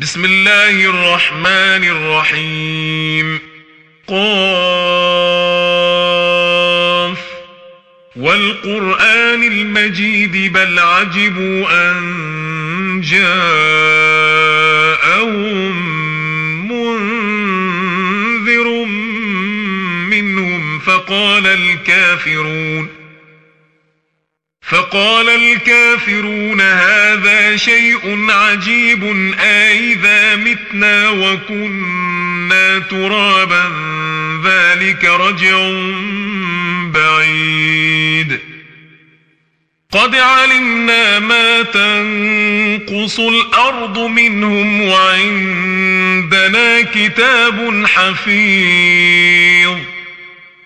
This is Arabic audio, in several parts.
بسم الله الرحمن الرحيم. قاف. والقرآن المجيد بل عجبوا أن جاءهم منذر منهم فقال الكافرون فقال الكافرون هذا شيء عجيب أئذا متنا وكنا ترابا ذلك رجع بعيد. قد علمنا ما تنقص الأرض منهم وعندنا كتاب حفيظ.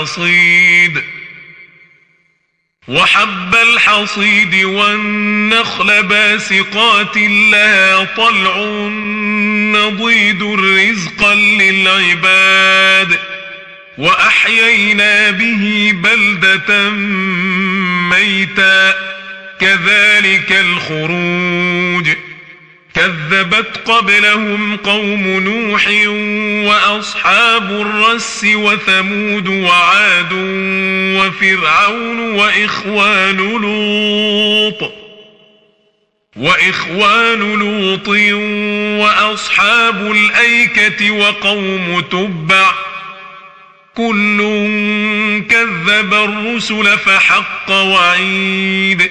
الحصيد. وحب الحصيد والنخل باسقات لها طلع نضيد رزقا للعباد. وأحيينا به بلدة ميتا كذلك الخروج. كذبت قبلهم قوم نوح وأصحاب الرس وثمود وعاد وفرعون وإخوان لوط وإخوان لوط وأصحاب الأيكة وقوم تبع كل كذب الرسل فحق وعيد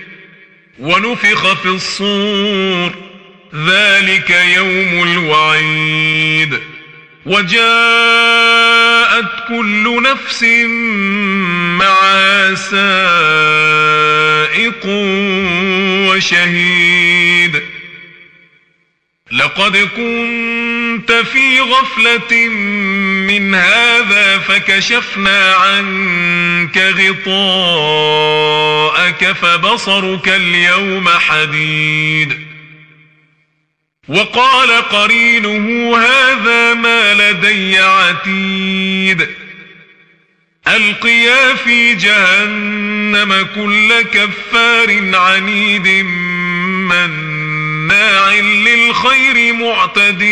ونفخ في الصور ذلك يوم الوعيد. وجاءت كل نفس مع سائق وشهيد. لقد كنت في غفلة من هذا فكشفنا عنك غطاءك فبصرك اليوم حديد. وقال قرينه هذا ما لدي عتيد. ألقيا في جهنم كل كفار عنيد مناع للخير معتد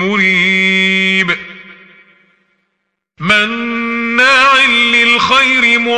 مريب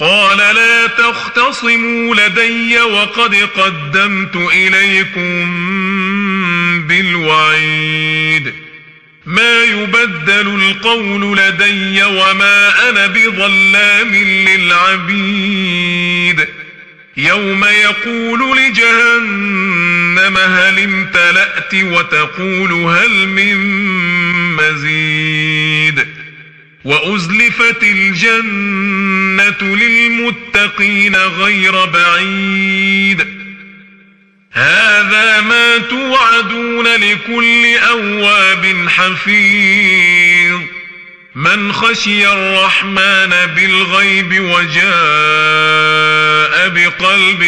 قال لا تختصموا لدي وقد قدمت إليكم بالوعيد. ما يبدل القول لدي وما أنا بظلام للعبيد. يوم يقول لجهنم هل امتلأت وتقول هل من مزيد. وأزلفت الجنة للمتقين غير بعيد. هذا ما توعدون لكل أواب حفيظ. من خشي الرحمن بالغيب وجاء بقلب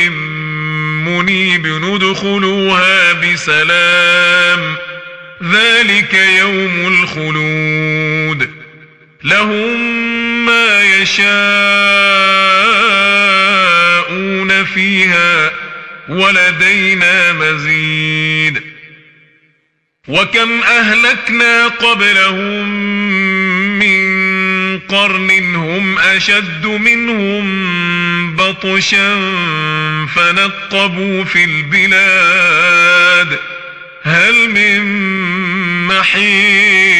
منيب ندخلوها بسلام. ذلك يوم الخلود. لهم ما يشاءون فيها ولدينا مزيد. وكم أهلكنا قبلهم من قرن هم أشد منهم بطشا فنقبوا في البلاد. هل من محيص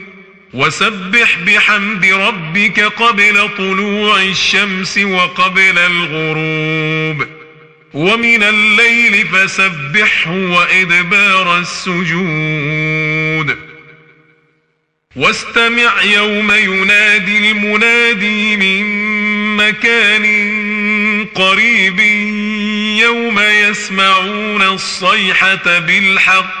وسبح بحمد ربك قبل طلوع الشمس وقبل الغروب. ومن الليل فسبحه وإدبار السجود. واستمع يوم ينادي المنادي من مكان قريب يوم يسمعون الصيحة بالحق.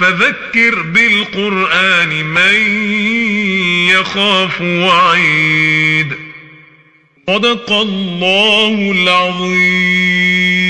فذكر بالقرآن من يخاف وعيد. صدق الله العظيم.